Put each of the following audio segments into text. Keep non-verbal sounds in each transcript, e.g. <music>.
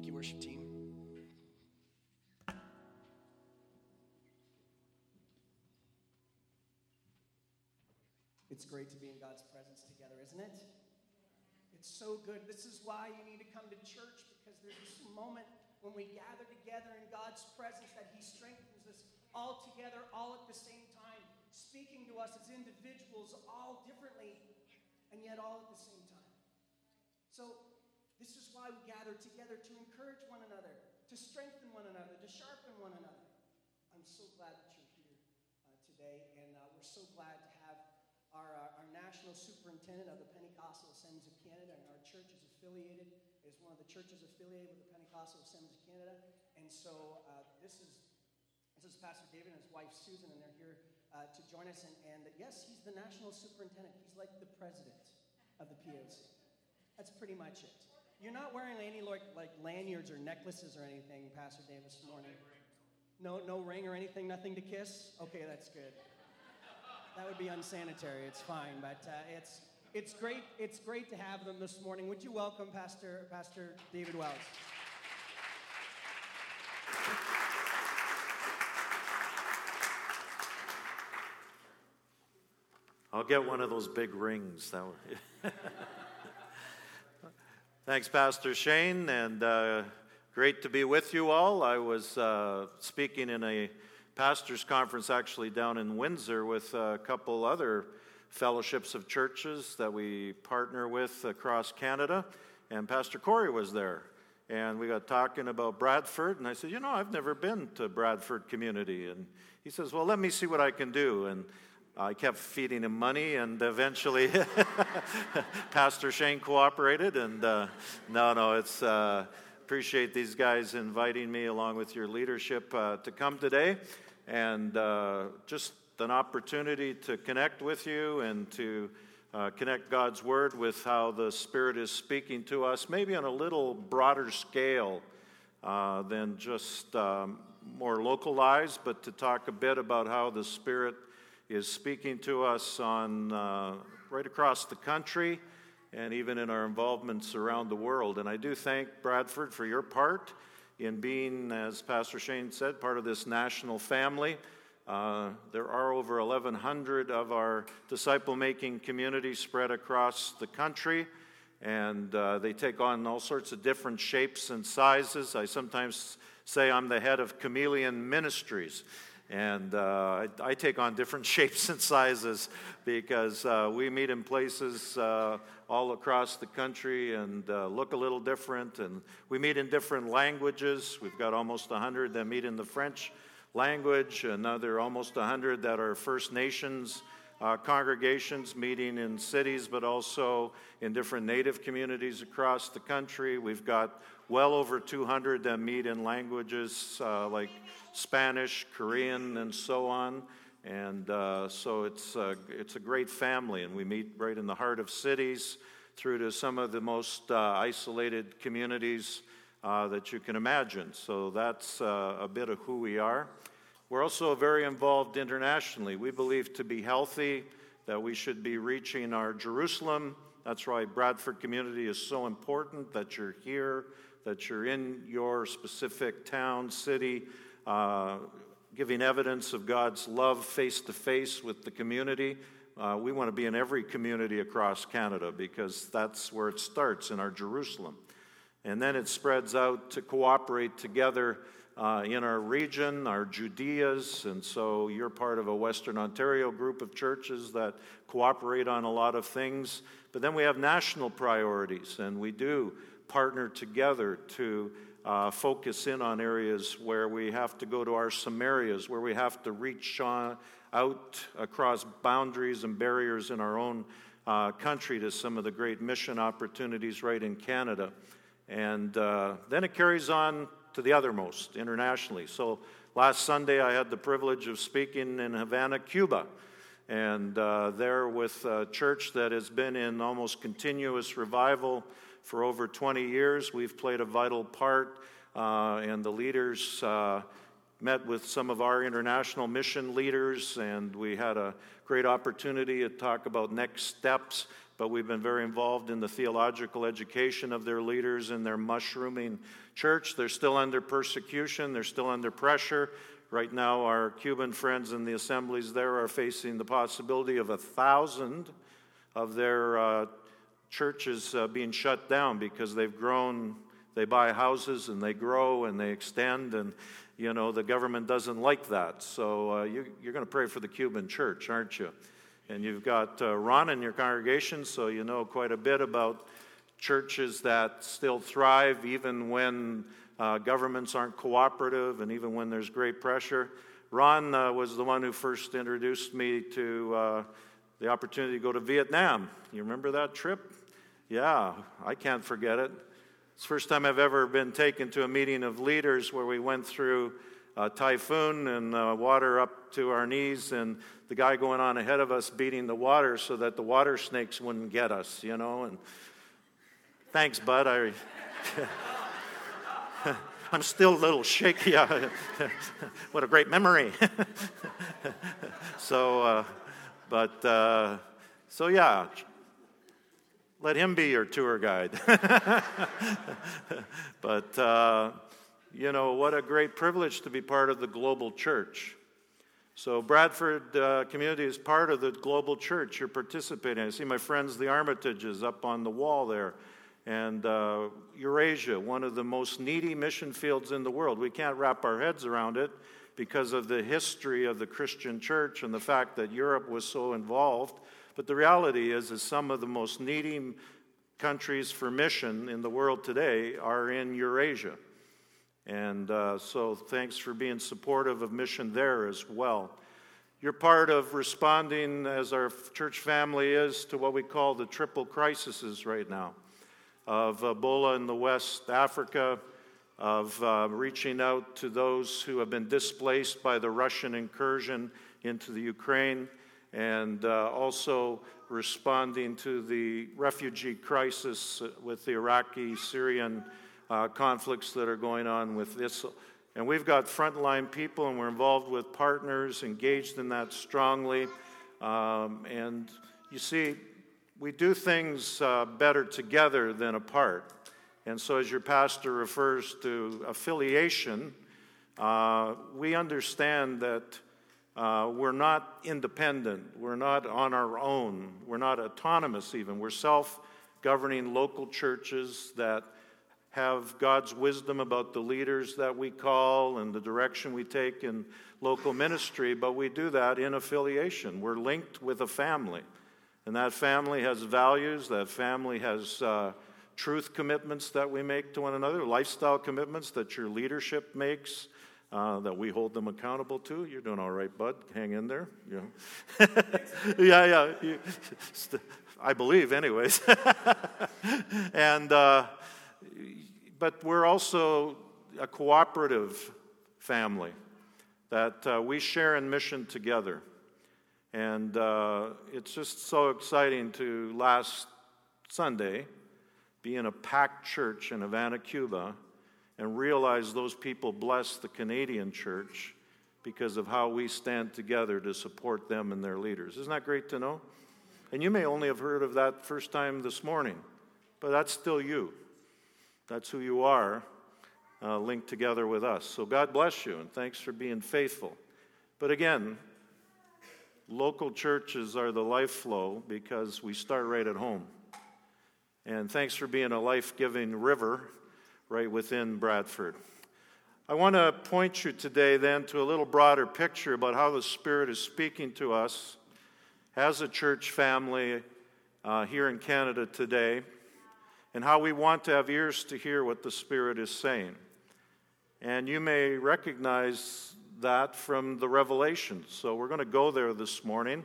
Thank you, worship team. It's great to be in God's presence together, isn't it? It's so good. This is why you need to come to church because there's this moment when we gather together in God's presence that He strengthens us all together, all at the same time, speaking to us as individuals, all differently, and yet all at the same time. So, this is why we gather together to encourage one another, to strengthen one another, to sharpen one another. I'm so glad that you're here uh, today, and uh, we're so glad to have our, uh, our national superintendent of the Pentecostal Assemblies of Canada, and our church is affiliated, is one of the churches affiliated with the Pentecostal Assemblies of Canada. And so uh, this is this is Pastor David and his wife Susan, and they're here uh, to join us. And, and yes, he's the national superintendent. He's like the president of the POC. That's pretty much it. You're not wearing any like, like lanyards or necklaces or anything, Pastor David, this morning. No, no ring or anything, nothing to kiss? Okay, that's good. That would be unsanitary. It's fine, but uh, it's, it's, great, it's great to have them this morning. Would you welcome Pastor, Pastor David Wells? I'll get one of those big rings. That <laughs> Thanks, Pastor Shane, and uh, great to be with you all. I was uh, speaking in a pastor's conference actually down in Windsor with a couple other fellowships of churches that we partner with across Canada, and Pastor Corey was there. And we got talking about Bradford, and I said, You know, I've never been to Bradford community. And he says, Well, let me see what I can do. And I kept feeding him money, and eventually, <laughs> Pastor Shane cooperated. And uh, no, no, it's uh, appreciate these guys inviting me along with your leadership uh, to come today, and uh, just an opportunity to connect with you and to uh, connect God's Word with how the Spirit is speaking to us, maybe on a little broader scale uh, than just um, more localized, but to talk a bit about how the Spirit is speaking to us on uh, right across the country and even in our involvements around the world. And I do thank Bradford for your part in being, as Pastor Shane said, part of this national family. Uh, there are over 1,100 of our disciple making communities spread across the country, and uh, they take on all sorts of different shapes and sizes. I sometimes say I'm the head of Chameleon Ministries. And uh, I, I, take on different <laughs> shapes and sizes because uh, we meet in places uh, all across the country and uh, look a little different. And we meet in different languages. We've got almost 100 that meet in the French language, another almost 100 that are First Nations. Uh, congregations meeting in cities, but also in different native communities across the country. We've got well over 200 that meet in languages uh, like Spanish, Korean, and so on. And uh, so it's, uh, it's a great family, and we meet right in the heart of cities through to some of the most uh, isolated communities uh, that you can imagine. So that's uh, a bit of who we are. We're also very involved internationally. We believe to be healthy that we should be reaching our Jerusalem. That's why Bradford community is so important that you're here, that you're in your specific town, city, uh, giving evidence of God's love face to face with the community. Uh, we want to be in every community across Canada because that's where it starts in our Jerusalem. And then it spreads out to cooperate together uh, in our region, our Judeas. And so you're part of a Western Ontario group of churches that cooperate on a lot of things. But then we have national priorities, and we do partner together to uh, focus in on areas where we have to go to our Samarias, where we have to reach on, out across boundaries and barriers in our own uh, country to some of the great mission opportunities right in Canada. And uh, then it carries on to the othermost internationally. So last Sunday, I had the privilege of speaking in Havana, Cuba. And uh, there, with a church that has been in almost continuous revival for over 20 years. We've played a vital part, uh, and the leaders uh, met with some of our international mission leaders, and we had a great opportunity to talk about next steps. but we've been very involved in the theological education of their leaders in their mushrooming church. They're still under persecution, they're still under pressure. Right now, our Cuban friends in the assemblies there are facing the possibility of a thousand of their uh, churches uh, being shut down because they've grown, they buy houses and they grow and they extend, and you know, the government doesn't like that. So uh, you, are going to pray for the Cuban church, aren't you? And you've got uh, Ron in your congregation, so you know quite a bit about churches that still thrive even when uh, governments aren't cooperative and even when there's great pressure. Ron uh, was the one who first introduced me to uh, the opportunity to go to Vietnam. You remember that trip? Yeah, I can't forget it. It's the first time I've ever been taken to a meeting of leaders where we went through a typhoon and uh, water up to our knees, and the guy going on ahead of us beating the water so that the water snakes wouldn't get us, you know. And thanks, bud. I, <laughs> I'm still a little shaky. <laughs> what a great memory. <laughs> so, uh, but uh, so yeah, let him be your tour guide. <laughs> but uh, you know, what a great privilege to be part of the global church. So, Bradford uh, community is part of the global church. You're participating. I see my friends, the Armitages, up on the wall there. And uh, Eurasia, one of the most needy mission fields in the world. We can't wrap our heads around it because of the history of the Christian church and the fact that Europe was so involved. But the reality is, is some of the most needy countries for mission in the world today are in Eurasia. And uh, so thanks for being supportive of mission there as well. You're part of responding, as our church family is, to what we call the triple crises right now of Ebola in the West Africa, of uh, reaching out to those who have been displaced by the Russian incursion into the Ukraine, and uh, also responding to the refugee crisis with the Iraqi Syrian uh, conflicts that are going on with this. And we've got frontline people, and we're involved with partners engaged in that strongly. Um, and you see, we do things uh, better together than apart. And so, as your pastor refers to affiliation, uh, we understand that uh, we're not independent. We're not on our own. We're not autonomous, even. We're self governing local churches that have God's wisdom about the leaders that we call and the direction we take in local ministry, but we do that in affiliation. We're linked with a family, and that family has values, that family has uh, truth commitments that we make to one another, lifestyle commitments that your leadership makes. Uh, that we hold them accountable to. You're doing all right, bud. Hang in there. Yeah, <laughs> yeah. yeah. I believe, anyways. <laughs> and uh, but we're also a cooperative family that uh, we share in mission together. And uh, it's just so exciting to last Sunday be in a packed church in Havana, Cuba, and realize those people bless the Canadian church because of how we stand together to support them and their leaders. Isn't that great to know? And you may only have heard of that first time this morning, but that's still you. That's who you are, uh, linked together with us. So God bless you, and thanks for being faithful. But again, local churches are the life flow because we start right at home. And thanks for being a life giving river right within Bradford. I want to point you today then to a little broader picture about how the Spirit is speaking to us as a church family uh, here in Canada today and how we want to have ears to hear what the Spirit is saying. And you may recognize that from the Revelation. So we're going to go there this morning.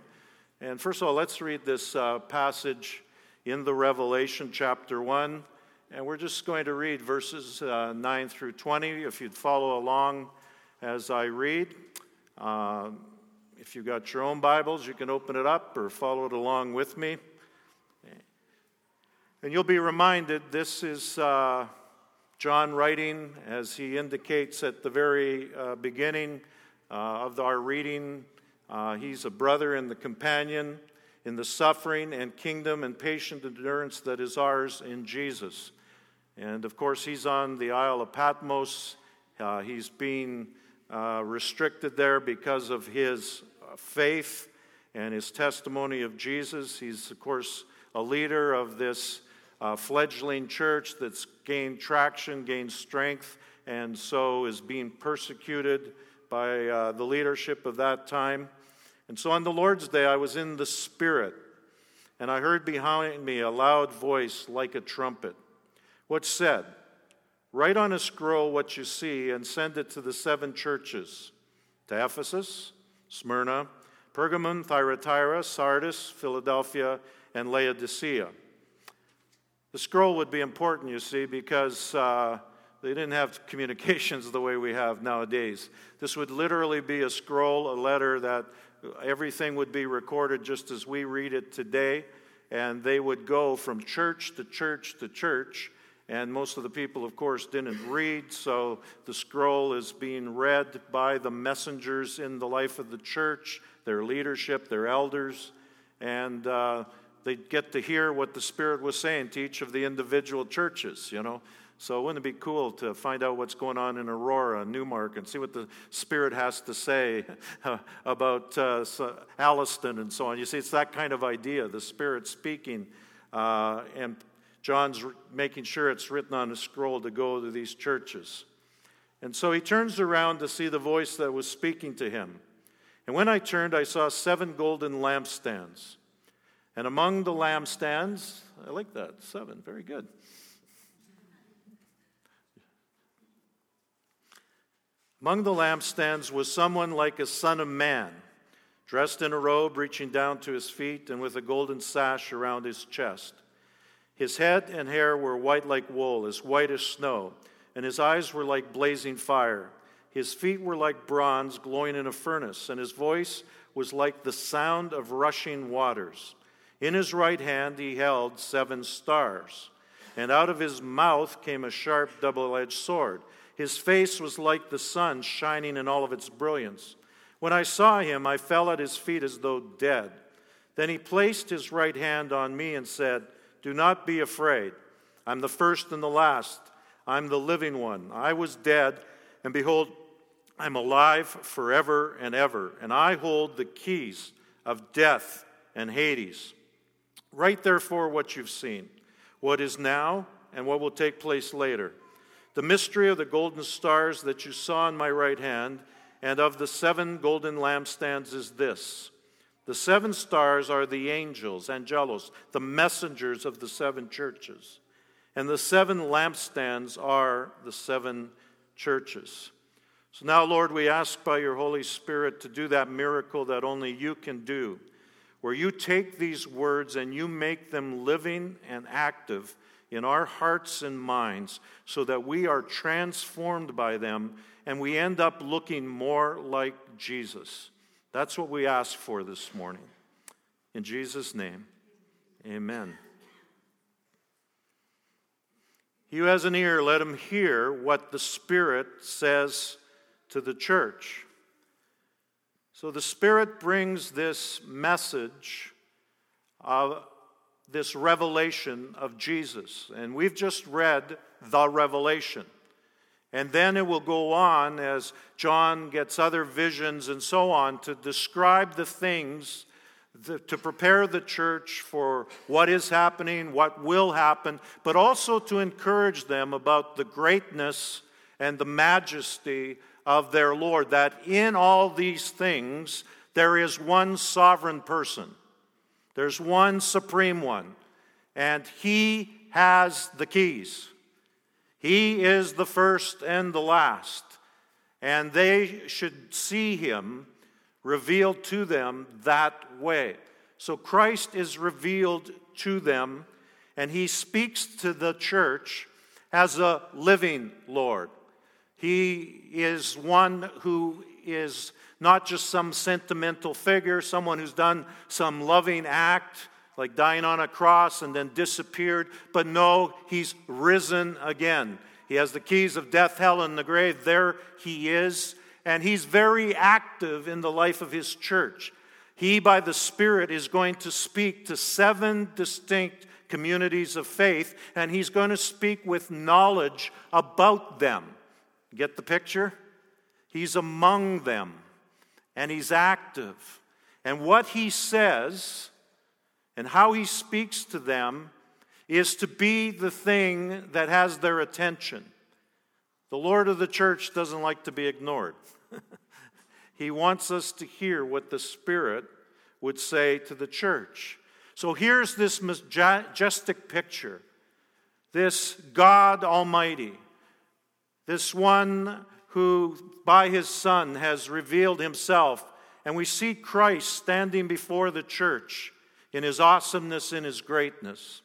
And first of all, let's read this uh, passage in the Revelation, chapter 1. And we're just going to read verses uh, 9 through 20. If you'd follow along as I read, uh, if you've got your own Bibles, you can open it up or follow it along with me. And you'll be reminded this is uh, John writing, as he indicates at the very uh, beginning uh, of our reading. Uh, he's a brother and the companion in the suffering and kingdom and patient endurance that is ours in Jesus. And of course, he's on the Isle of Patmos. Uh, he's being uh, restricted there because of his uh, faith and his testimony of Jesus. He's, of course, a leader of this uh, fledgling church that's gained traction, gained strength, and so is being persecuted by uh, the leadership of that time. And so on the Lord's Day, I was in the Spirit, and I heard behind me a loud voice like a trumpet, which said, Write on a scroll what you see and send it to the seven churches to Ephesus, Smyrna, Pergamum, Thyatira, Sardis, Philadelphia, and Laodicea. The scroll would be important, you see, because uh, they didn't have <laughs> communications the way we have nowadays. This would literally be a scroll, a letter that everything would be recorded just as we read it today, and they would go from church to church to church. And most of the people, of course, didn't read, so the scroll is being read by the messengers in the life of the church, their leadership, their elders, and uh, they get to hear what the Spirit was saying to each of the individual churches, you know. So wouldn't it be cool to find out what's going on in Aurora, Newmarket, and see what the Spirit has to say <laughs> about uh, Alliston and so on? You see, it's that kind of idea, the Spirit speaking, uh, and John's making sure it's written on a scroll to go to these churches. And so he turns around to see the voice that was speaking to him. And when I turned, I saw seven golden lampstands. And among the lampstands, I like that, seven, very good. Among the lampstands was someone like a son of man, dressed in a robe reaching down to his feet and with a golden sash around his chest. His head and hair were white like wool, as white as snow, and his eyes were like blazing fire. His feet were like bronze glowing in a furnace, and his voice was like the sound of rushing waters. In his right hand he held seven stars, and out of his mouth came a sharp double edged sword. His face was like the sun shining in all of its brilliance. When I saw him, I fell at his feet as though dead. Then he placed his right hand on me and said, Do not be afraid. I'm the first and the last. I'm the living one. I was dead, and behold, I'm alive forever and ever, and I hold the keys of death and Hades. Write therefore what you've seen, what is now, and what will take place later. The mystery of the golden stars that you saw in my right hand and of the seven golden lampstands is this. The seven stars are the angels, angelos, the messengers of the seven churches. And the seven lampstands are the seven churches. So now, Lord, we ask by your Holy Spirit to do that miracle that only you can do where you take these words and you make them living and active in our hearts and minds so that we are transformed by them and we end up looking more like Jesus. That's what we ask for this morning. In Jesus' name, amen. He who has an ear, let him hear what the Spirit says to the church. So the Spirit brings this message of this revelation of Jesus. And we've just read the revelation. And then it will go on as John gets other visions and so on to describe the things to prepare the church for what is happening, what will happen, but also to encourage them about the greatness and the majesty of their Lord, that in all these things there is one sovereign person, there's one supreme one, and He has the keys. He is the first and the last, and they should see Him revealed to them that way. So Christ is revealed to them, and He speaks to the church as a living Lord. He is one who is not just some sentimental figure, someone who's done some loving act, like dying on a cross and then disappeared, but no, he's risen again. He has the keys of death, hell, and the grave. There he is, and he's very active in the life of his church. He, by the Spirit, is going to speak to seven distinct communities of faith, and he's going to speak with knowledge about them. Get the picture? He's among them, and he's active. And what he says and how he speaks to them is to be the thing that has their attention. The Lord of the church doesn't like to be ignored. <laughs> he wants us to hear what the Spirit would say to the church. So here's this majestic picture this God Almighty, this one who by his Son has revealed himself. And we see Christ standing before the church in his awesomeness, in his greatness.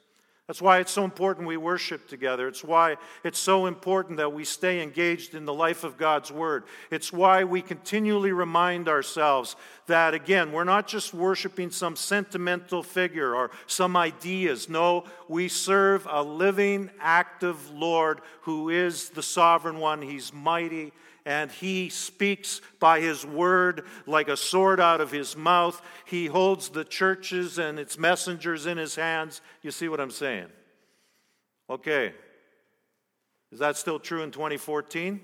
That's why it's so important we worship together. It's why it's so important that we stay engaged in the life of God's Word. It's why we continually remind ourselves that, again, we're not just worshiping some sentimental figure or some ideas. No, we serve a living, active Lord who is the sovereign one. He's mighty and he speaks by his word like a sword out of his mouth. He holds the churches and its messengers in his hands. You see what I'm saying? Okay. Is that still true in 2014?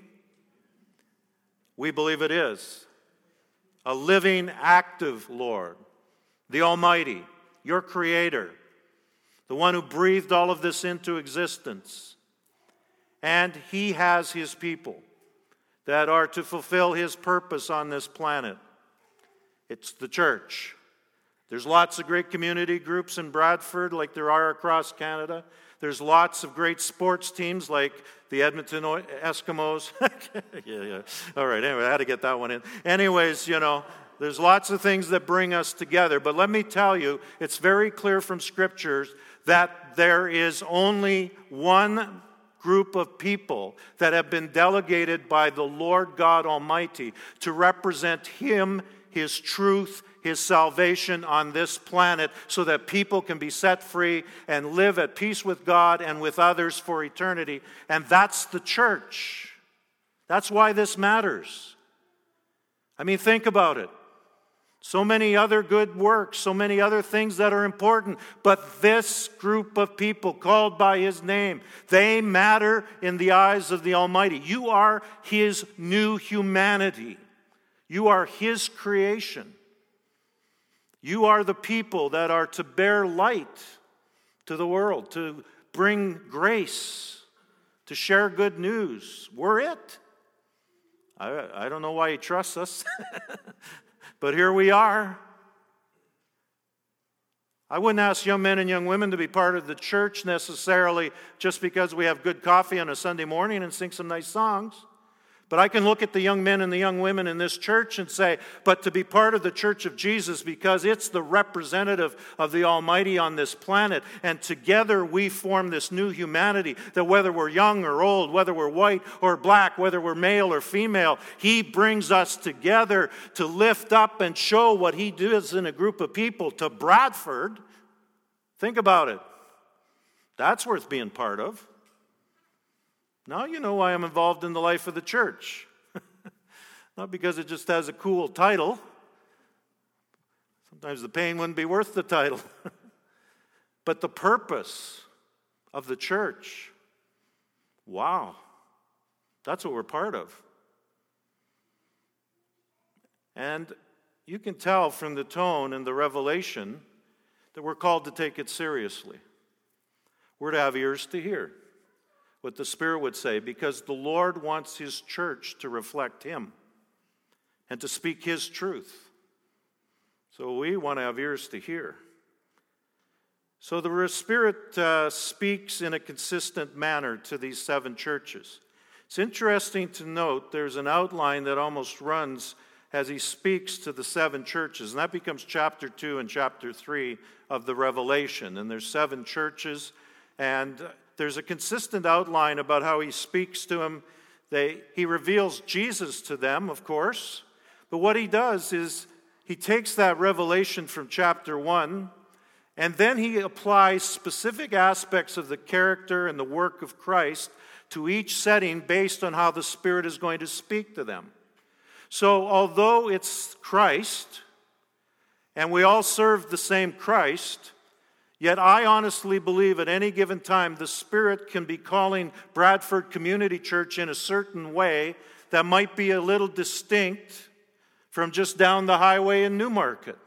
We believe it is. A living, active Lord, the Almighty, your Creator, the one who breathed all of this into existence. And He has His people that are to fulfill his purpose on this planet. It's the church. There's lots of great community groups in Bradford, like there are across Canada. There's lots of great sports teams, like the Edmonton Eskimos. <laughs> yeah, yeah. All right, anyway, I had to get that one in. Anyways, you know, there's lots of things that bring us together. But let me tell you, it's very clear from scriptures that there is only one group of people that have been delegated by the Lord God Almighty to represent Him, His truth, His salvation on this planet so that people can be set free and live at peace with God and with others for eternity. And that's the church. That's why this matters. I mean, think about it. So many other good works, so many other things that are important. But this group of people called by his name, they matter in the eyes of the Almighty. You are his new humanity, you are his creation. You are the people that are to bear light to the world, to bring grace, to share good news. We're it. I, I don't know why he trusts us. <laughs> But here we are. I wouldn't ask young men and young women to be part of the church necessarily just because we have good coffee on a Sunday morning and sing some nice songs. But I can look at the young men and the young women in this church and say, but to be part of the church of Jesus because it's the representative of the Almighty on this planet. And together we form this new humanity that whether we're young or old, whether we're white or black, whether we're male or female, He brings us together to lift up and show what He does in a group of people to Bradford. Think about it. That's worth being part of. Now you know why I'm involved in the life of the church. <laughs> Not because it just has a cool title. Sometimes the pain wouldn't be worth the title. <laughs> but the purpose of the church. Wow. That's what we're part of. And you can tell from the tone and the revelation that we're called to take it seriously. We're to have ears to hear what the Spirit would say, because the Lord wants His church to reflect Him and to speak His truth. So we want to have ears to hear. So the Spirit uh, speaks in a consistent manner to these seven churches. It's interesting to note there's an outline that almost runs as he speaks to the seven churches, and that becomes chapter 2 and chapter 3 of the Revelation. And there's seven churches, and there's a consistent outline about how he speaks to them. They, he reveals Jesus to them, of course, but what he does is he takes that revelation from chapter 1 and then he applies specific aspects of the character and the work of Christ to each setting based on how the Spirit is going to speak to them. So, although it's Christ, and we all serve the same Christ. Yet I honestly believe at any given time the Spirit can be calling Bradford Community Church in a certain way that might be a little distinct from just down the highway in Newmarket,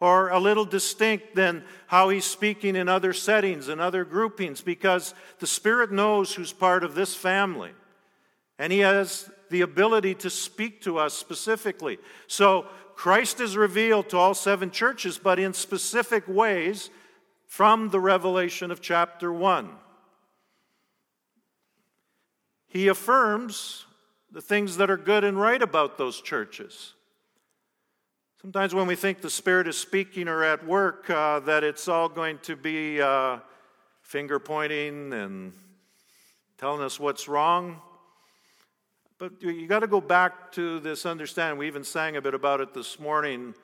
or a little distinct than how he's speaking in other settings and other groupings, because the Spirit knows who's part of this family, and he has the ability to speak to us specifically. So Christ is revealed to all seven churches, but in specific ways from the revelation of chapter 1. He affirms the things that are good and right about those churches. Sometimes when we think the Spirit is speaking or at work, uh, that it's all going to be uh, finger pointing and telling us what's wrong. But you got to go back to this understanding. We even sang a bit about it this morning.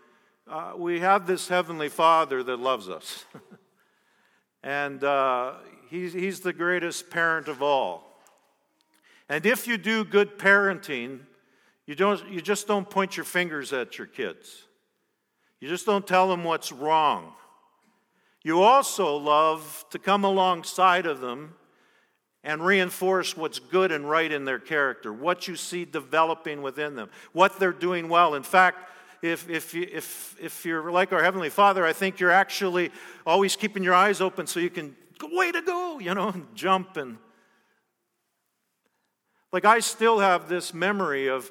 Uh, we have this Heavenly Father that loves us. <laughs> and uh, he's, he's the greatest parent of all. And if you do good parenting, you, don't, you just don't point your fingers at your kids. You just don't tell them what's wrong. You also love to come alongside of them and reinforce what's good and right in their character, what you see developing within them, what they're doing well. In fact, if, if, you, if, if you're like our Heavenly Father, I think you're actually always keeping your eyes open so you can, go way to go, you know, and jump and like, I still have this memory of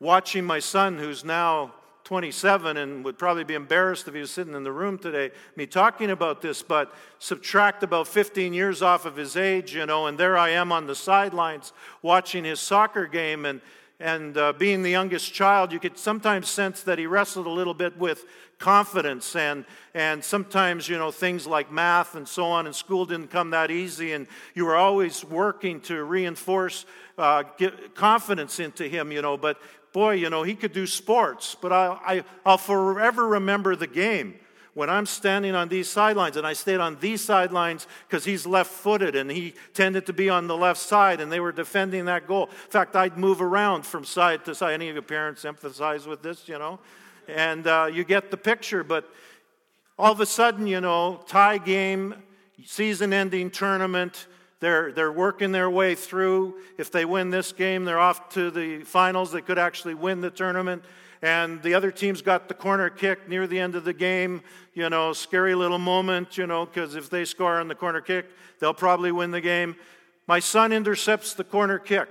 watching my son, who's now 27 and would probably be embarrassed if he was sitting in the room today, me talking about this, but subtract about 15 years off of his age, you know, and there I am on the sidelines watching his soccer game. And, and uh, being the youngest child, you could sometimes sense that he wrestled a little bit with confidence. And, and sometimes, you know, things like math and so on in school didn't come that easy. And you were always working to reinforce uh, confidence into him, you know. But boy, you know, he could do sports. But I, I, I'll forever remember the game when I'm standing on these sidelines, and I stayed on these sidelines because he's left footed and he tended to be on the left side, and they were defending that goal. In fact, I'd move around from side to side. Any of your parents empathize with this, you know? And uh, you get the picture, but all of a sudden, you know, tie game, season ending tournament, they're, they're working their way through. If they win this game, they're off to the finals. They could actually win the tournament. And the other team's got the corner kick near the end of the game. You know, scary little moment, you know, because if they score on the corner kick, they'll probably win the game. My son intercepts the corner kick.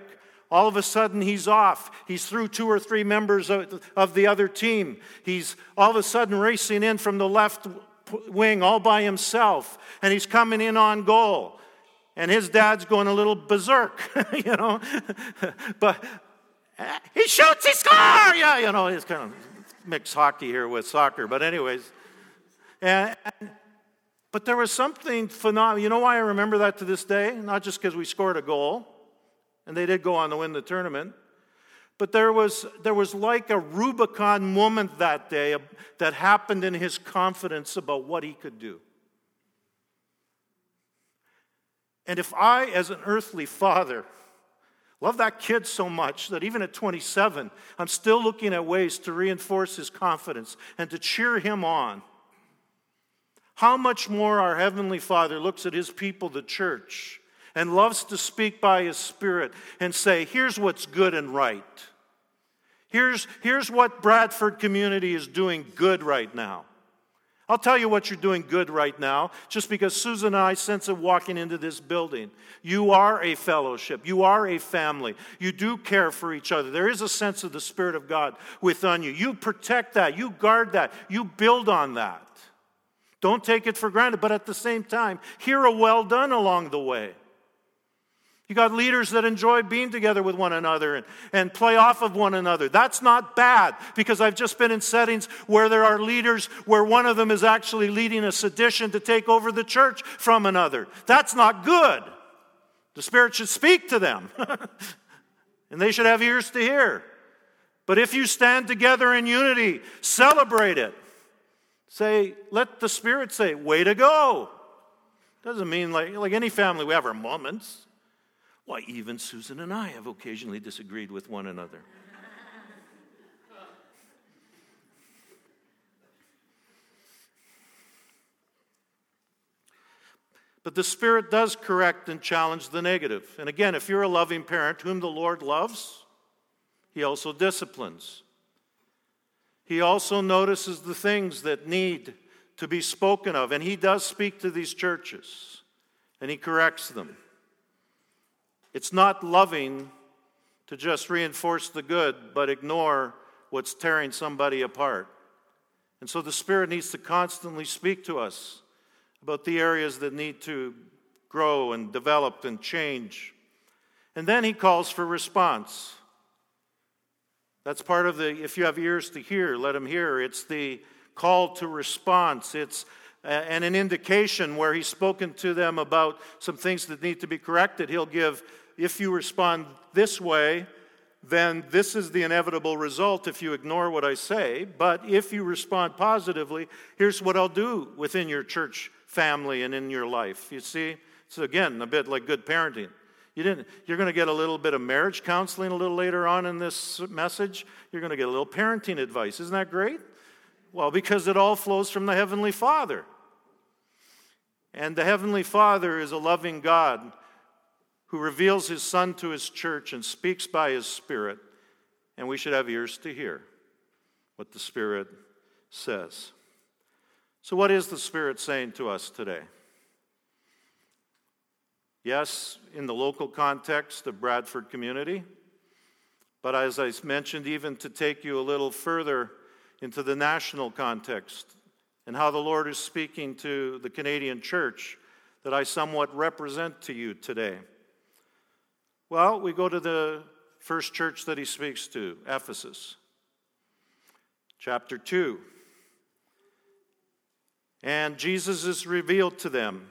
All of a sudden, he's off. He's through two or three members of, of the other team. He's all of a sudden racing in from the left wing all by himself, and he's coming in on goal and his dad's going a little berserk, <laughs> you know. but he shoots, he scores! Yeah, you know, he's kind of mixed hockey here with soccer. But, anyways, and, and but there was something phenomenal. You know why I remember that to this day? Not just because we scored a goal, and they did go on to win the tournament, but there was, there was like a Rubicon moment that day uh, that happened in his confidence about what he could do. And if I, as an earthly father, love that kid so much that even at 27, I'm still looking at ways to reinforce his confidence and to cheer him on, how much more our Heavenly Father looks at his people, the church, and loves to speak by his Spirit and say, here's what's good and right. Here's, here's what Bradford community is doing good right now. I'll tell you what you're doing good right now, just because Susan and I sense it walking into this building. You are a fellowship. You are a family. You do care for each other. There is a sense of the Spirit of God within you. You protect that. You guard that. You build on that. Don't take it for granted, but at the same time, hear a well done along the way. You got leaders that enjoy being together with one another and, and play off of one another. That's not bad because I've just been in settings where there are leaders where one of them is actually leading a sedition to take over the church from another. That's not good. The Spirit should speak to them <laughs> and they should have ears to hear. But if you stand together in unity, celebrate it. Say, let the Spirit say, way to go. Doesn't mean like, like any family, we have our moments. Why, even Susan and I have occasionally disagreed with one another. But the Spirit does correct and challenge the negative. And again, if you're a loving parent whom the Lord loves, He also disciplines. He also notices the things that need to be spoken of, and He does speak to these churches, and He corrects them. It's not loving to just reinforce the good, but ignore what's tearing somebody apart. And so the Spirit needs to constantly speak to us about the areas that need to grow and develop and change. And then he calls for response. That's part of the, if you have ears to hear, let him hear. It's the call to response. It's and an indication where he's spoken to them about some things that need to be corrected. He'll give, if you respond this way, then this is the inevitable result if you ignore what I say. But if you respond positively, here's what I'll do within your church family and in your life. You see, it's again a bit like good parenting. You didn't, you're going to get a little bit of marriage counseling a little later on in this message. You're going to get a little parenting advice. Isn't that great? Well, because it all flows from the Heavenly Father. And the Heavenly Father is a loving God who reveals His Son to His church and speaks by His Spirit. And we should have ears to hear what the Spirit says. So, what is the Spirit saying to us today? Yes, in the local context of Bradford community, but as I mentioned, even to take you a little further into the national context and how the Lord is speaking to the Canadian church that I somewhat represent to you today. Well, we go to the first church that he speaks to, Ephesus, chapter 2. And Jesus is revealed to them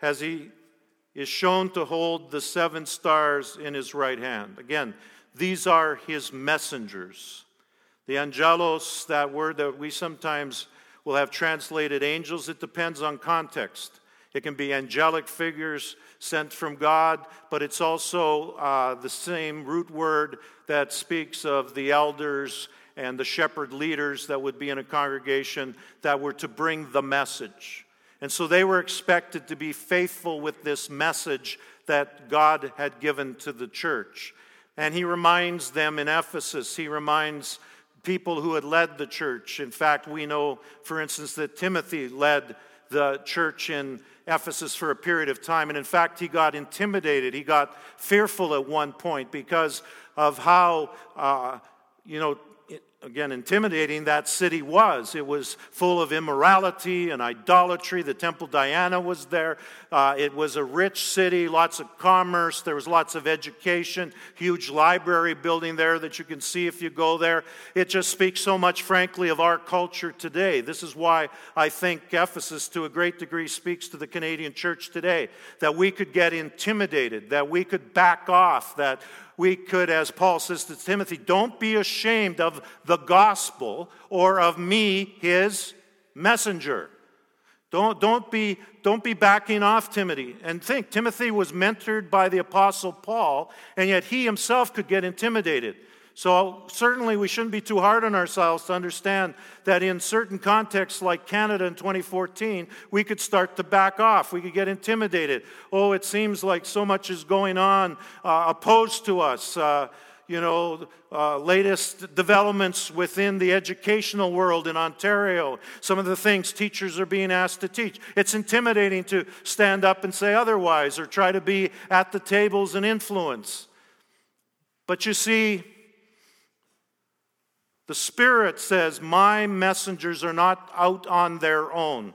as he is shown to hold the seven stars in his right hand. Again, these are his messengers. The angelos, that word that we sometimes will have translated angels, it depends on context. It can be angelic figures sent from God, but it's also uh, the same root word that speaks of the elders and the shepherd leaders that would be in a congregation that were to bring the message. And so they were expected to be faithful with this message that God had given to the church. And he reminds them in Ephesus, he reminds people who had led the church. In fact, we know, for instance, that Timothy led the church in Ephesus for a period of time. And in fact, he got intimidated. He got fearful at one point because of how, uh, you know, again, intimidating that city was. It was full of immorality and idolatry. The Temple Diana was there. Uh, it was a rich city, lots of commerce. There was lots of education, huge library building there that you can see if you go there. It just speaks so much, frankly, of our culture today. This is why I think Ephesus, to a great degree, speaks to the Canadian church today that we could get intimidated, that we could back off, that we could, as Paul says to Timothy, don't be ashamed of the gospel or of me, his messenger. Don't, don't, be, don't be backing off Timothy. And think, Timothy was mentored by the Apostle Paul, and yet he himself could get intimidated. So, certainly, we shouldn't be too hard on ourselves to understand that in certain contexts, like Canada in 2014, we could start to back off. We could get intimidated. Oh, it seems like so much is going on uh, opposed to us. Uh, you know, uh, latest developments within the educational world in Ontario, some of the things teachers are being asked to teach. It's intimidating to stand up and say otherwise or try to be at the tables and influence. But you see, the Spirit says, My messengers are not out on their own.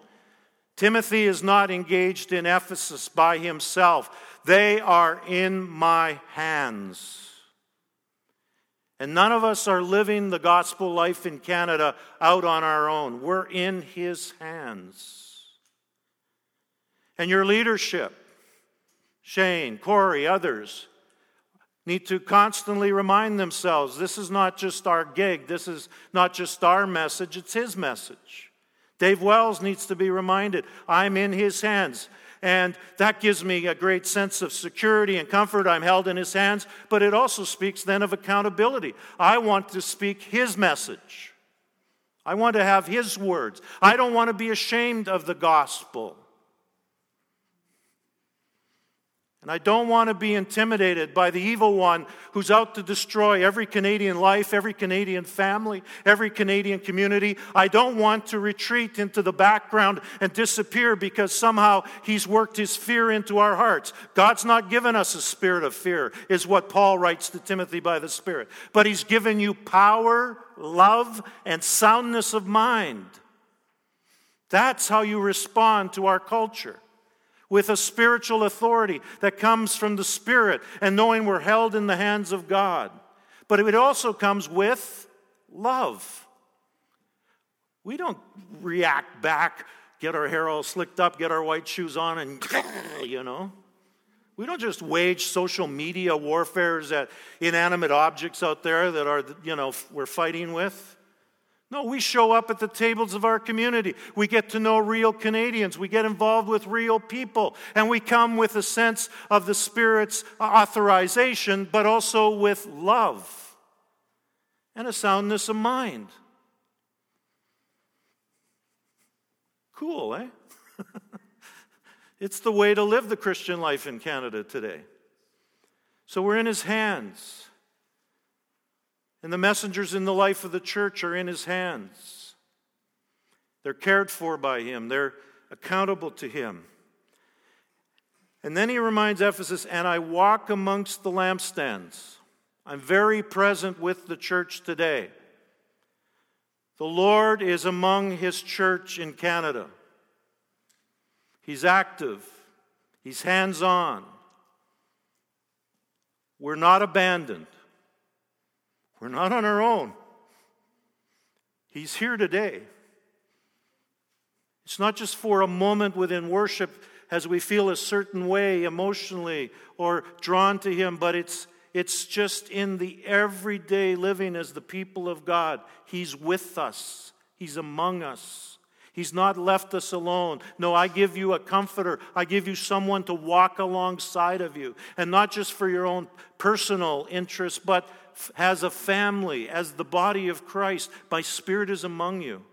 Timothy is not engaged in Ephesus by himself, they are in my hands. And none of us are living the gospel life in Canada out on our own. We're in his hands. And your leadership, Shane, Corey, others, need to constantly remind themselves this is not just our gig, this is not just our message, it's his message. Dave Wells needs to be reminded I'm in his hands. And that gives me a great sense of security and comfort. I'm held in his hands. But it also speaks then of accountability. I want to speak his message, I want to have his words. I don't want to be ashamed of the gospel. And I don't want to be intimidated by the evil one who's out to destroy every Canadian life, every Canadian family, every Canadian community. I don't want to retreat into the background and disappear because somehow he's worked his fear into our hearts. God's not given us a spirit of fear, is what Paul writes to Timothy by the Spirit. But he's given you power, love, and soundness of mind. That's how you respond to our culture with a spiritual authority that comes from the Spirit and knowing we're held in the hands of God. But it also comes with love. We don't react back, get our hair all slicked up, get our white shoes on, and, <laughs> you know. We don't just wage social media warfares at inanimate objects out there that are, you know, we're fighting with. No, we show up at the tables of our community. We get to know real Canadians. We get involved with real people. And we come with a sense of the Spirit's authorization, but also with love and a soundness of mind. Cool, eh? <laughs> it's the way to live the Christian life in Canada today. So we're in His hands. And the messengers in the life of the church are in his hands. They're cared for by him, they're accountable to him. And then he reminds Ephesus, and I walk amongst the lampstands. I'm very present with the church today. The Lord is among his church in Canada. He's active, he's hands on. We're not abandoned. We're not on our own. He's here today. It's not just for a moment within worship as we feel a certain way emotionally or drawn to Him, but it's, it's just in the everyday living as the people of God. He's with us, He's among us. He's not left us alone. No, I give you a comforter. I give you someone to walk alongside of you. And not just for your own personal interests, but as a family, as the body of Christ. My spirit is among you.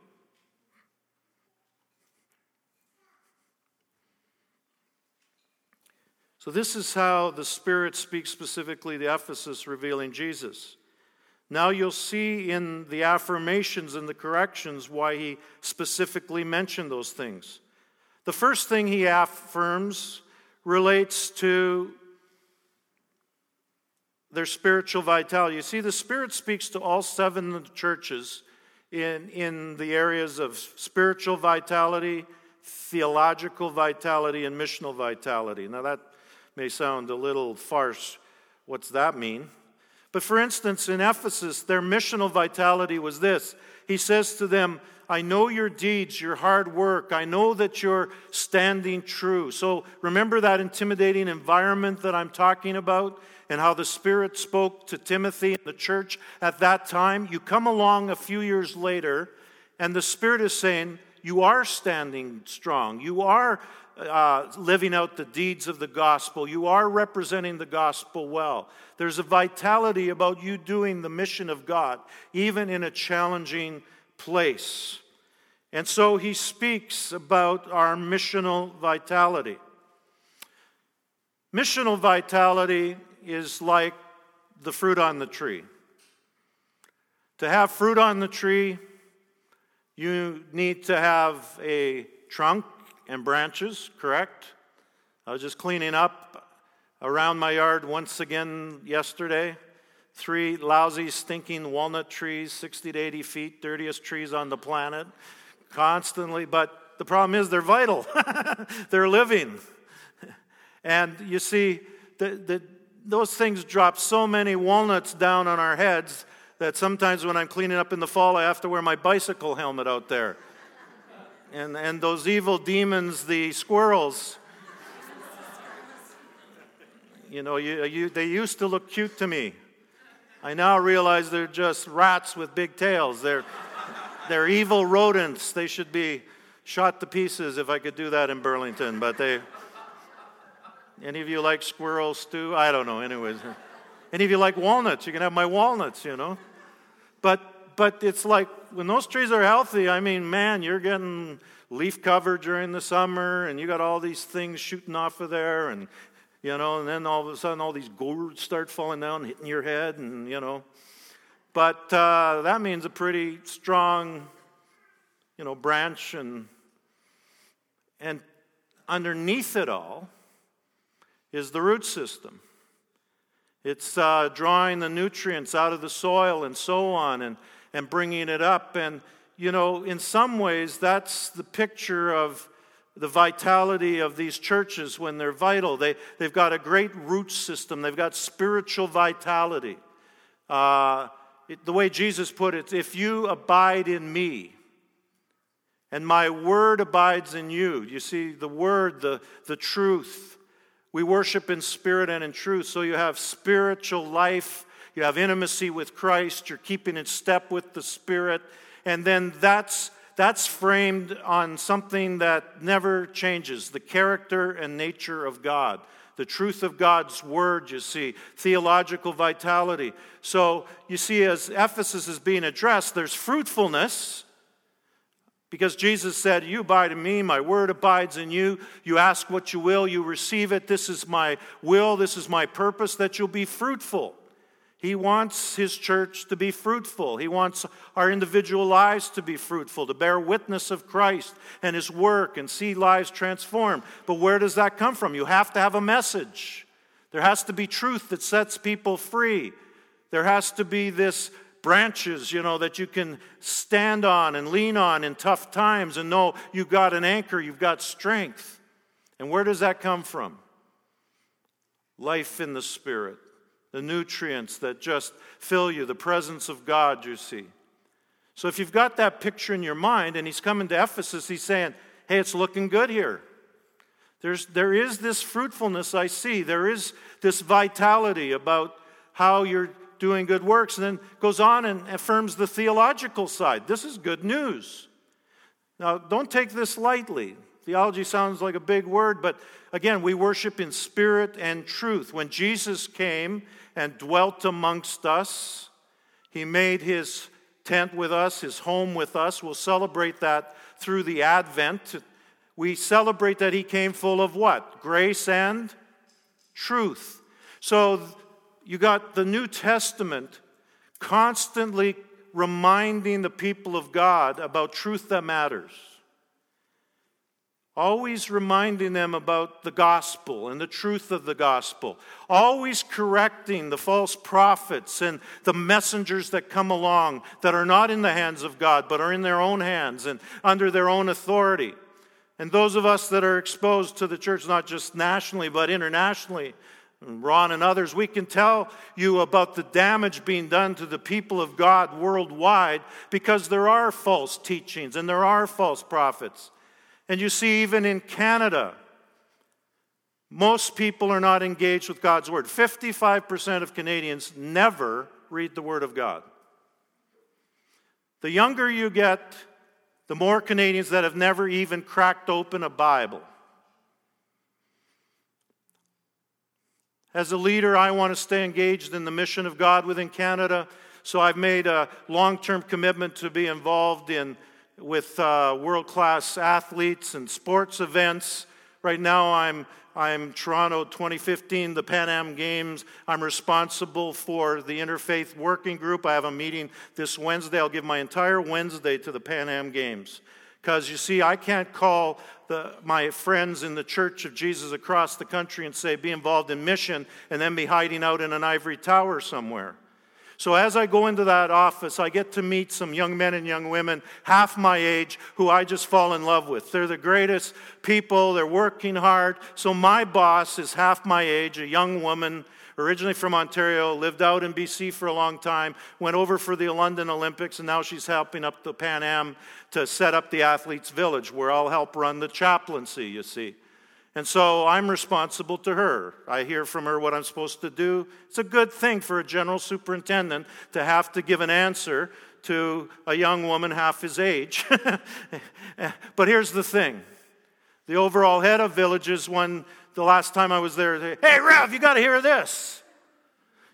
So, this is how the Spirit speaks specifically to Ephesus, revealing Jesus. Now, you'll see in the affirmations and the corrections why he specifically mentioned those things. The first thing he affirms relates to their spiritual vitality. You see, the Spirit speaks to all seven churches in, in the areas of spiritual vitality, theological vitality, and missional vitality. Now, that may sound a little farce. What's that mean? But for instance, in Ephesus, their missional vitality was this He says to them, I know your deeds, your hard work. I know that you're standing true. So remember that intimidating environment that I'm talking about? And how the Spirit spoke to Timothy and the church at that time. You come along a few years later, and the Spirit is saying, You are standing strong. You are uh, living out the deeds of the gospel. You are representing the gospel well. There's a vitality about you doing the mission of God, even in a challenging place. And so he speaks about our missional vitality. Missional vitality is like the fruit on the tree. To have fruit on the tree, you need to have a trunk and branches, correct? I was just cleaning up around my yard once again yesterday. Three lousy, stinking walnut trees, 60 to 80 feet, dirtiest trees on the planet, constantly. But the problem is they're vital, <laughs> they're living. And you see, the, the, those things drop so many walnuts down on our heads that sometimes when I'm cleaning up in the fall, I have to wear my bicycle helmet out there. And, and those evil demons, the squirrels, you know, you, you, they used to look cute to me. I now realize they're just rats with big tails. They're, they're evil rodents. They should be shot to pieces if I could do that in Burlington, but they. Any of you like squirrel stew? I don't know. Anyways, <laughs> any of you like walnuts? You can have my walnuts, you know. But but it's like when those trees are healthy. I mean, man, you're getting leaf cover during the summer, and you got all these things shooting off of there, and you know, and then all of a sudden all these gourds start falling down, hitting your head, and, you know. But uh, that means a pretty strong, you know, branch, and, and underneath it all is the root system. It's uh, drawing the nutrients out of the soil and so on and, and bringing it up. And, you know, in some ways, that's the picture of the vitality of these churches when they're vital. They, they've got a great root system, they've got spiritual vitality. Uh, it, the way Jesus put it, if you abide in me, and my word abides in you. You see, the word, the, the truth, we worship in spirit and in truth. So you have spiritual life, you have intimacy with Christ, you're keeping in step with the Spirit, and then that's that's framed on something that never changes the character and nature of God, the truth of God's word, you see, theological vitality. So you see, as Ephesus is being addressed, there's fruitfulness, because Jesus said, You abide in me, my word abides in you. You ask what you will, you receive it. This is my will, this is my purpose, that you'll be fruitful. He wants his church to be fruitful. He wants our individual lives to be fruitful, to bear witness of Christ and his work and see lives transformed. But where does that come from? You have to have a message. There has to be truth that sets people free. There has to be this branches, you know, that you can stand on and lean on in tough times and know you've got an anchor, you've got strength. And where does that come from? Life in the Spirit, the nutrients that just fill you, the presence of God, you see. So if you've got that picture in your mind and he's coming to Ephesus, he's saying, hey, it's looking good here. There's, there is this fruitfulness I see. There is this vitality about how you're doing good works, and then goes on and affirms the theological side. This is good news. Now, don't take this lightly. Theology sounds like a big word, but again, we worship in spirit and truth. When Jesus came and dwelt amongst us, he made his tent with us, his home with us. We'll celebrate that through the Advent. We celebrate that he came full of what? Grace and truth. So you got the New Testament constantly reminding the people of God about truth that matters. Always reminding them about the gospel and the truth of the gospel. Always correcting the false prophets and the messengers that come along that are not in the hands of God, but are in their own hands and under their own authority. And those of us that are exposed to the church, not just nationally, but internationally, Ron and others, we can tell you about the damage being done to the people of God worldwide because there are false teachings and there are false prophets. And you see, even in Canada, most people are not engaged with God's Word. 55% of Canadians never read the Word of God. The younger you get, the more Canadians that have never even cracked open a Bible. As a leader, I want to stay engaged in the mission of God within Canada. So I've made a long term commitment to be involved in with uh, world class athletes and sports events. Right now, I'm, I'm Toronto 2015, the Pan Am Games. I'm responsible for the Interfaith Working Group. I have a meeting this Wednesday. I'll give my entire Wednesday to the Pan Am Games. Because you see, I can't call the, my friends in the Church of Jesus across the country and say, be involved in mission, and then be hiding out in an ivory tower somewhere. So, as I go into that office, I get to meet some young men and young women, half my age, who I just fall in love with. They're the greatest people, they're working hard. So, my boss is half my age, a young woman originally from Ontario, lived out in BC for a long time, went over for the London Olympics, and now she's helping up the Pan Am to set up the Athletes Village, where I'll help run the chaplaincy, you see. And so I'm responsible to her. I hear from her what I'm supposed to do. It's a good thing for a general superintendent to have to give an answer to a young woman half his age. <laughs> but here's the thing the overall head of villages, one the last time I was there, say, hey, Ralph, you got to hear this.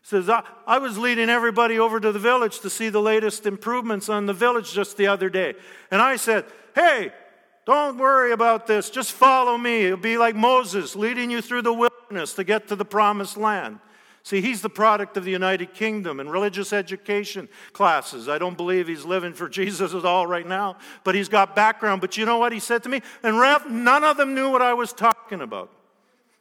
He says, I, I was leading everybody over to the village to see the latest improvements on the village just the other day. And I said, hey, don't worry about this. Just follow me. It'll be like Moses leading you through the wilderness to get to the promised land. See, he's the product of the United Kingdom and religious education classes. I don't believe he's living for <laughs> Jesus at all right now, but he's got background. But you know what he said to me? And Ralph, none of them knew what I was talking about.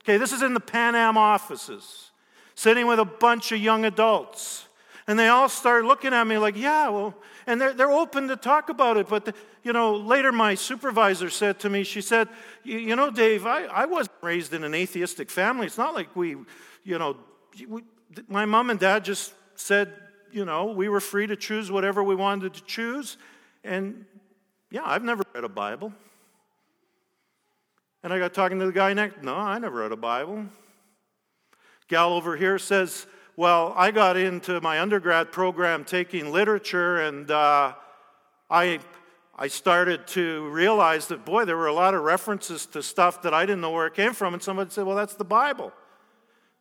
Okay, this is in the Pan Am offices, sitting with a bunch of young adults. And they all start looking at me like, yeah, well, and they're, they're open to talk about it. But, the, you know, later my supervisor said to me, she said, you know, Dave, I, I wasn't raised in an atheistic family. It's not like we, you know, we, my mom and dad just said, you know, we were free to choose whatever we wanted to choose. And yeah, I've never read a Bible. And I got talking to the guy next, no, I never read a Bible. Gal over here says, well, I got into my undergrad program taking literature, and uh, I, I started to realize that, boy, there were a lot of references to stuff that I didn't know where it came from. And somebody said, well, that's the Bible.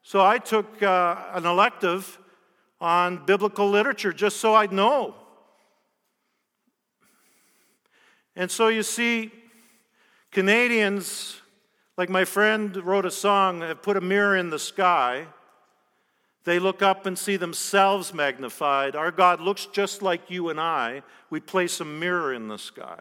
So I took uh, an elective on biblical literature just so I'd know. And so you see, Canadians, like my friend wrote a song, have put a mirror in the sky. They look up and see themselves magnified. Our God looks just like you and I. We place a mirror in the sky.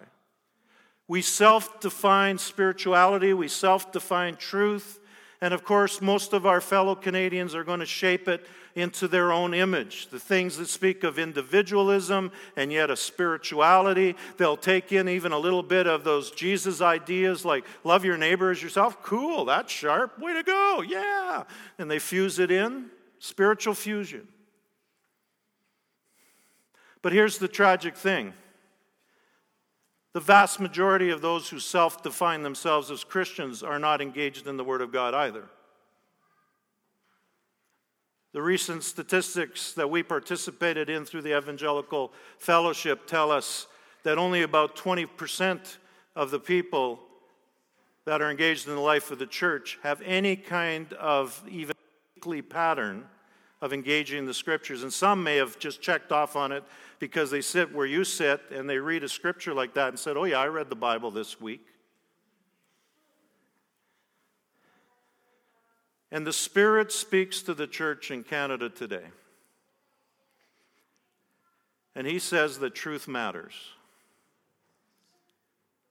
We self define spirituality, we self define truth, and of course, most of our fellow Canadians are going to shape it into their own image. The things that speak of individualism and yet a spirituality, they'll take in even a little bit of those Jesus ideas like love your neighbor as yourself. Cool, that's sharp. Way to go. Yeah. And they fuse it in. Spiritual fusion. But here's the tragic thing the vast majority of those who self define themselves as Christians are not engaged in the Word of God either. The recent statistics that we participated in through the Evangelical Fellowship tell us that only about 20% of the people that are engaged in the life of the church have any kind of even weekly pattern of engaging the scriptures. And some may have just checked off on it because they sit where you sit and they read a scripture like that and said, Oh, yeah, I read the Bible this week. And the Spirit speaks to the church in Canada today. And He says that truth matters.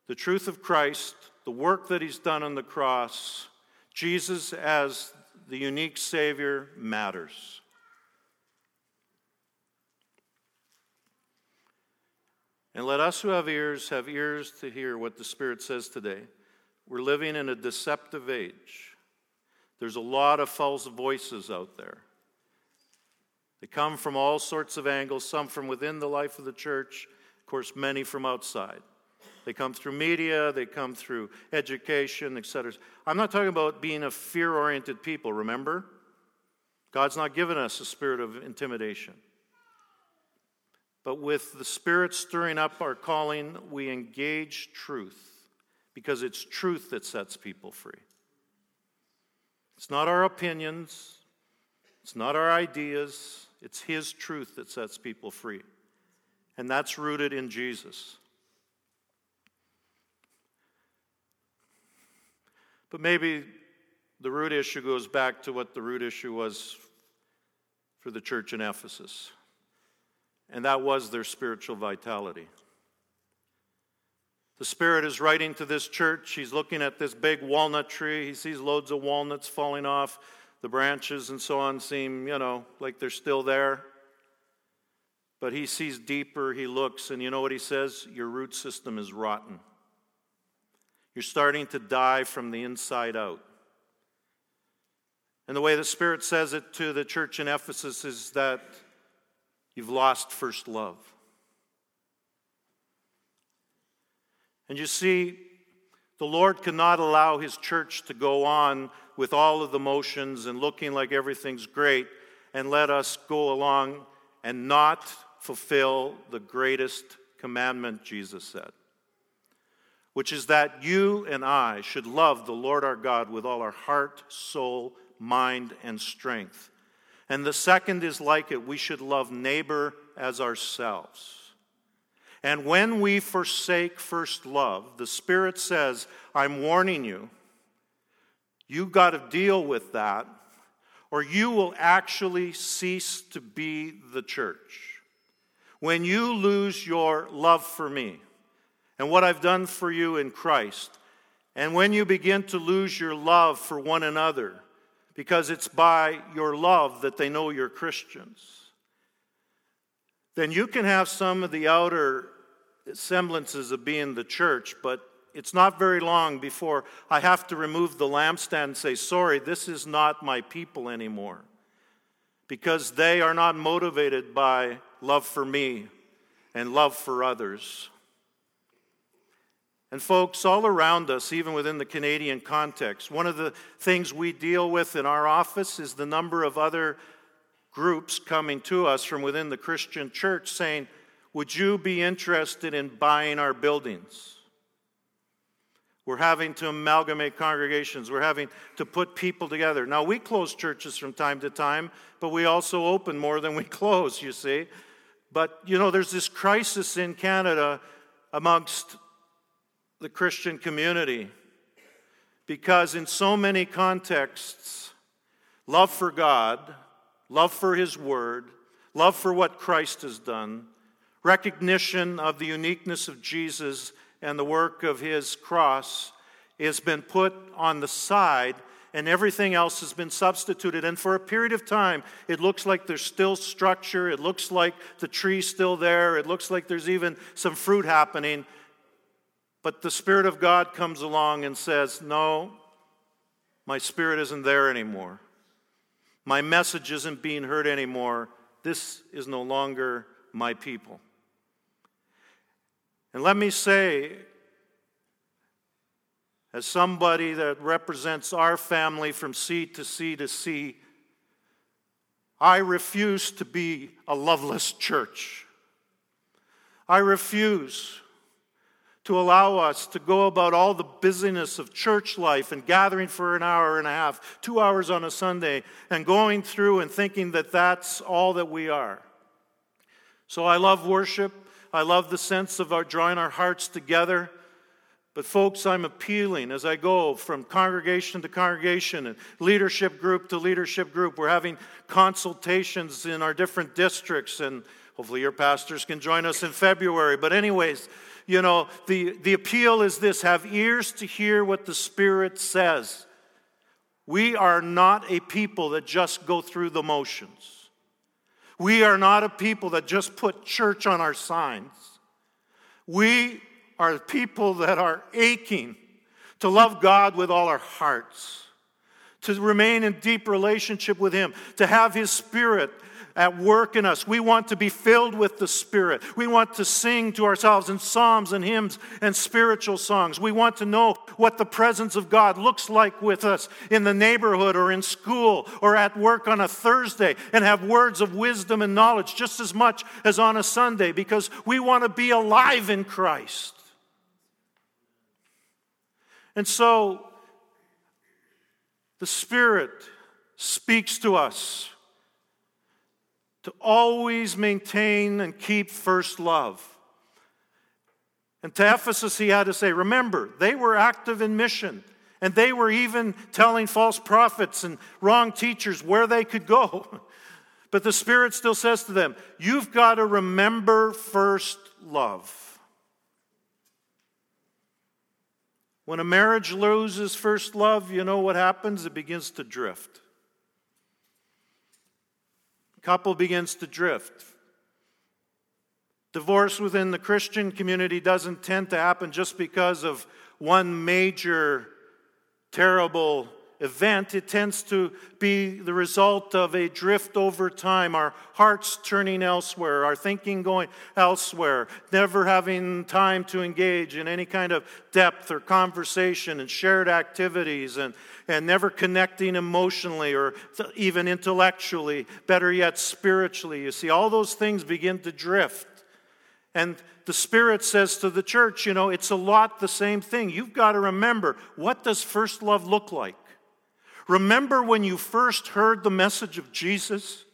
The truth of Christ, the work that He's done on the cross, Jesus as the unique Savior matters. And let us who have ears have ears to hear what the Spirit says today. We're living in a deceptive age. There's a lot of false voices out there. They come from all sorts of angles, some from within the life of the church, of course, many from outside. They come through media, they come through education, etc. I'm not talking about being a fear oriented people, remember? God's not given us a spirit of intimidation. But with the Spirit stirring up our calling, we engage truth because it's truth that sets people free. It's not our opinions, it's not our ideas, it's His truth that sets people free. And that's rooted in Jesus. But maybe the root issue goes back to what the root issue was for the church in Ephesus and that was their spiritual vitality. The Spirit is writing to this church. He's looking at this big walnut tree. He sees loads of walnuts falling off. The branches and so on seem, you know, like they're still there. But he sees deeper. He looks, and you know what he says? Your root system is rotten. You're starting to die from the inside out. And the way the Spirit says it to the church in Ephesus is that You've lost first love. And you see, the Lord cannot allow His church to go on with all of the motions and looking like everything's great and let us go along and not fulfill the greatest commandment, Jesus said, which is that you and I should love the Lord our God with all our heart, soul, mind, and strength. And the second is like it we should love neighbor as ourselves. And when we forsake first love, the Spirit says, I'm warning you, you've got to deal with that, or you will actually cease to be the church. When you lose your love for me and what I've done for you in Christ, and when you begin to lose your love for one another, because it's by your love that they know you're Christians, then you can have some of the outer semblances of being the church, but it's not very long before I have to remove the lampstand and say, Sorry, this is not my people anymore. Because they are not motivated by love for me and love for others. And, folks, all around us, even within the Canadian context, one of the things we deal with in our office is the number of other groups coming to us from within the Christian church saying, Would you be interested in buying our buildings? We're having to amalgamate congregations. We're having to put people together. Now, we close churches from time to time, but we also open more than we <laughs> close, you see. But, you know, there's this crisis in Canada amongst the Christian community because, in so many contexts, love for God, love for His Word, love for what Christ has done, recognition of the uniqueness of Jesus and the work of his cross has been put on the side and everything else has been substituted. And for a period of time, it looks like there's still structure. It looks like the tree's still there. It looks like there's even some fruit happening. But the Spirit of God comes along and says, No, my spirit isn't there anymore. My message isn't being heard anymore. This is no longer my people. And let me say, as somebody that represents our family from sea to sea to sea, I refuse to be a loveless church. I refuse to allow us to go about all the busyness of church life and gathering for an hour and a half, two hours on a Sunday, and going through and thinking that that's all that we are. So I love worship. I love the sense of our drawing our hearts together. But, folks, I'm appealing as I go from congregation to congregation and leadership group to leadership group. We're having consultations in our different districts, and hopefully your pastors can join us in February. But, anyways, you know, the, the appeal is this have ears to hear what the Spirit says. We are not a people that just go through the motions. We are not a people that just put church on our signs. We are people that are aching to love God with all our hearts, to remain in deep relationship with Him, to have His Spirit at work in us. We want to be filled with the Spirit. We want to sing to ourselves in psalms and hymns and spiritual songs. We want to know what the presence of God looks like with us in the neighborhood or in school or at work on a Thursday and have words of wisdom and knowledge just as much as on a Sunday because we want to be alive in Christ. And so, the Spirit speaks to us to always maintain and keep first love. And to Ephesus, he had to say, remember, they were active in mission, and they were even telling false prophets and wrong teachers where they could go. <laughs> But the Spirit still says to them, You've got to remember first love. When a marriage loses first love, you know what happens? It begins to drift couple begins to drift. Divorce within the Christian community doesn't tend to happen just because of one major terrible event. It tends to be the result of a drift over time, our hearts turning elsewhere, our thinking going elsewhere, never having time to engage in any kind of depth or conversation and shared activities, and, and never connecting emotionally or even intellectually, better yet, spiritually. You see, all those things begin to drift. And the Spirit says to the church, you know, it's a lot the same thing. You've got to remember what does first love look like? Remember when you first heard the message of Jesus?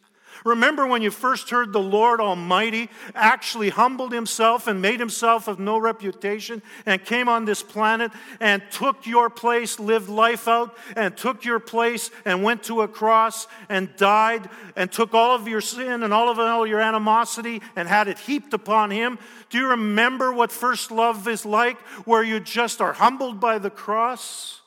Remember when you first heard the Lord Almighty actually humbled himself and made himself of no reputation and came on this planet and took your place, lived life out, and took your place and went to a cross and died and took all of your sin and all of all your animosity and had it heaped upon him? Do you remember what first love is like, where you just are humbled by the cross?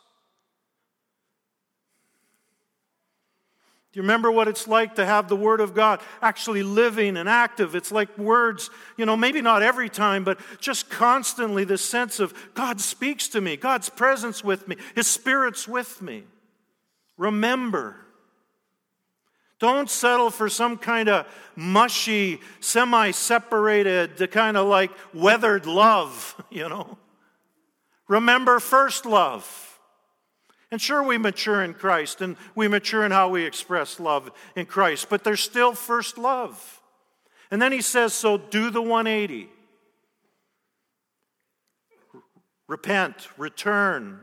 You remember what it's like to have the Word of God actually living and active? It's like words, you know, maybe not every time, but just constantly this sense of God speaks to me, God's presence with me, His Spirit's with me. Remember. Don't settle for some kind of mushy, semi separated, kind of like weathered love, <laughs> you know. Remember first love. And sure, we mature in Christ and we mature in how we express love in Christ, but there's still first love. And then he says, so do the 180. Repent, return.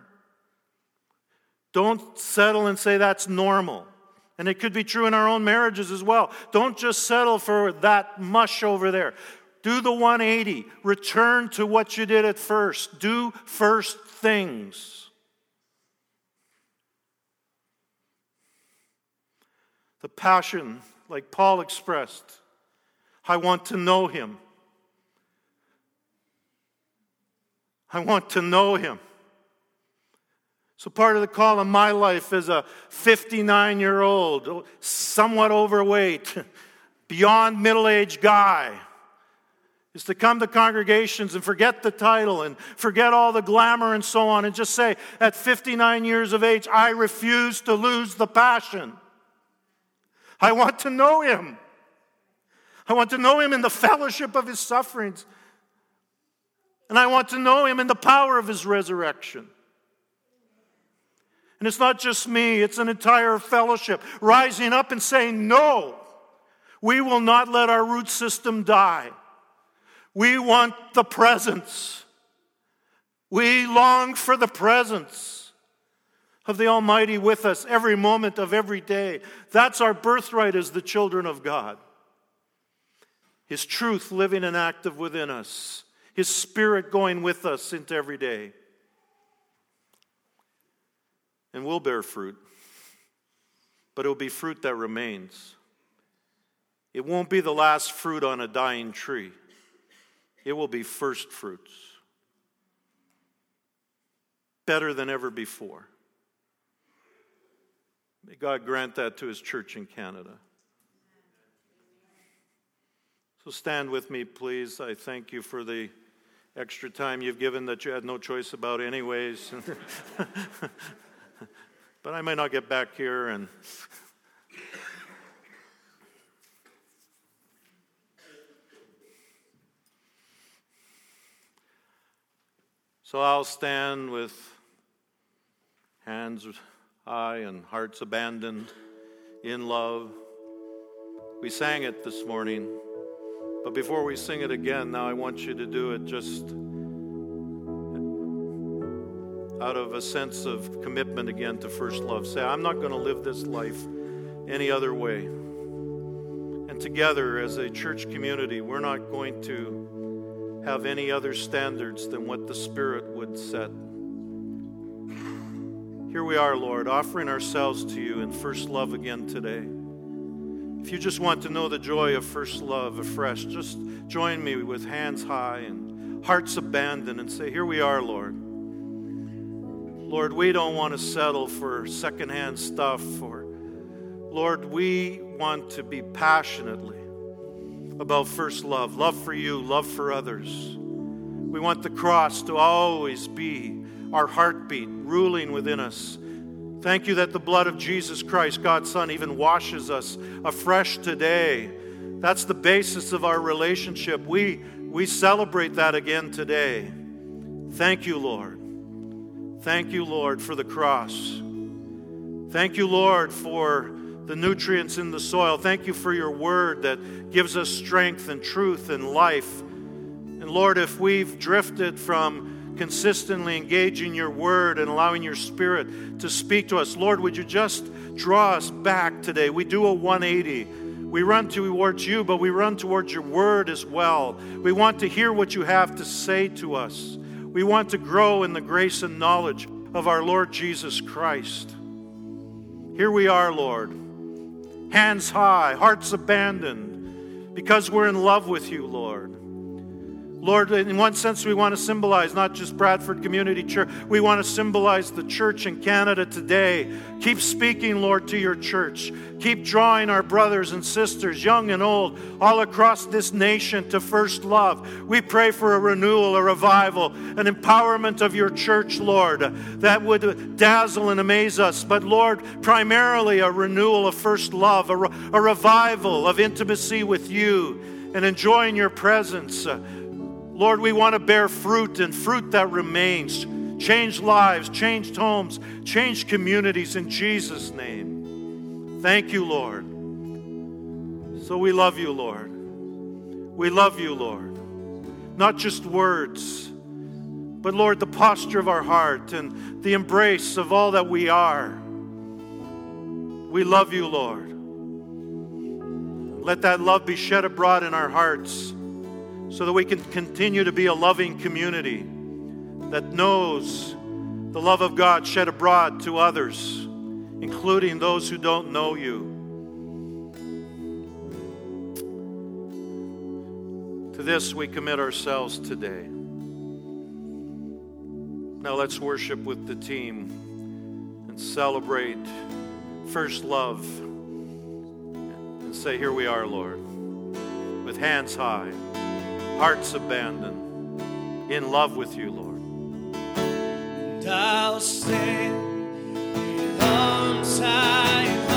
Don't settle and say that's normal. And it could be true in our own marriages as well. Don't just settle for that mush over there. Do the 180. Return to what you did at first. Do first things. The passion, like Paul expressed. I want to know him. I want to know him. So, part of the call of my life as a 59 year old, somewhat overweight, <laughs> beyond middle aged guy is to come to congregations and forget the title and forget all the glamour and so on and just say, at 59 years of age, I refuse to lose the passion. I want to know him. I want to know him in the fellowship of his sufferings. And I want to know him in the power of his resurrection. And it's not just me, it's an entire fellowship rising up and saying, No, we will not let our root system die. We want the presence. We long for the presence of the Almighty with us every moment of every day. That's our birthright as the children of God. His truth living and active within us, His Spirit going with us into every day. And we'll bear fruit, but it will be fruit that remains. It won't be the last fruit on a dying tree, it will be first fruits. Better than ever before. May God grant that to His church in Canada. So stand with me, please. I thank you for the extra time you've given that you had no choice about, anyways. <laughs> but I might not get back here and. So I'll stand with hands high and hearts abandoned in love. We sang it this morning, but before we sing it again, now I want you to do it just out of a sense of commitment again to first love. Say, I'm not going to live this life any other way. And together as a church community, we're not going to have any other standards than what the Spirit would set. Here we are, Lord, offering ourselves to you in first love again today. If you just want to know the joy of first love afresh, just join me with hands high and hearts abandoned and say, Here we are, Lord. Lord, we don't want to settle for secondhand stuff or Lord, we want to be passionately about first love, love for you, love for others. We want the cross to always be our heartbeat ruling within us. Thank you that the blood of Jesus Christ, God's Son, even washes us afresh today. That's the basis of our relationship. We, we celebrate that again today. Thank you, Lord. Thank you, Lord, for the cross. Thank you, Lord, for the nutrients in the soil. Thank you for your word that gives us strength and truth and life. And Lord, if we've drifted from consistently engaging your word and allowing your spirit to speak to us. Lord, would you just draw us back today? We do a 180. We run towards you, but we run towards your word as well. We want to hear what you have to say to us. We want to grow in the grace and knowledge of our Lord Jesus Christ. Here we are, Lord, hands high, hearts abandoned, because we're in love with you, Lord. Lord, in one sense, we want to symbolize not just Bradford Community Church, we want to symbolize the church in Canada today. Keep speaking, Lord, to your church. Keep drawing our brothers and sisters, young and old, all across this nation to first love. We pray for a renewal, a revival, an empowerment of your church, Lord, that would dazzle and amaze us. But, Lord, primarily a renewal of first love, a, re- a revival of intimacy with you and enjoying your presence. Uh, Lord, we want to bear fruit and fruit that remains. Change lives, change homes, change communities in Jesus' name. Thank you, Lord. So we love you, Lord. We love you, Lord. Not just words, but Lord, the posture of our heart and the embrace of all that we are. We love you, Lord. Let that love be shed abroad in our hearts so that we can continue to be a loving community that knows the love of God shed abroad to others, including those who don't know you. To this we commit ourselves today. Now let's worship with the team and celebrate first love and say, Here we are, Lord, with hands high hearts abandoned, in love with you, Lord. And I'll stand high.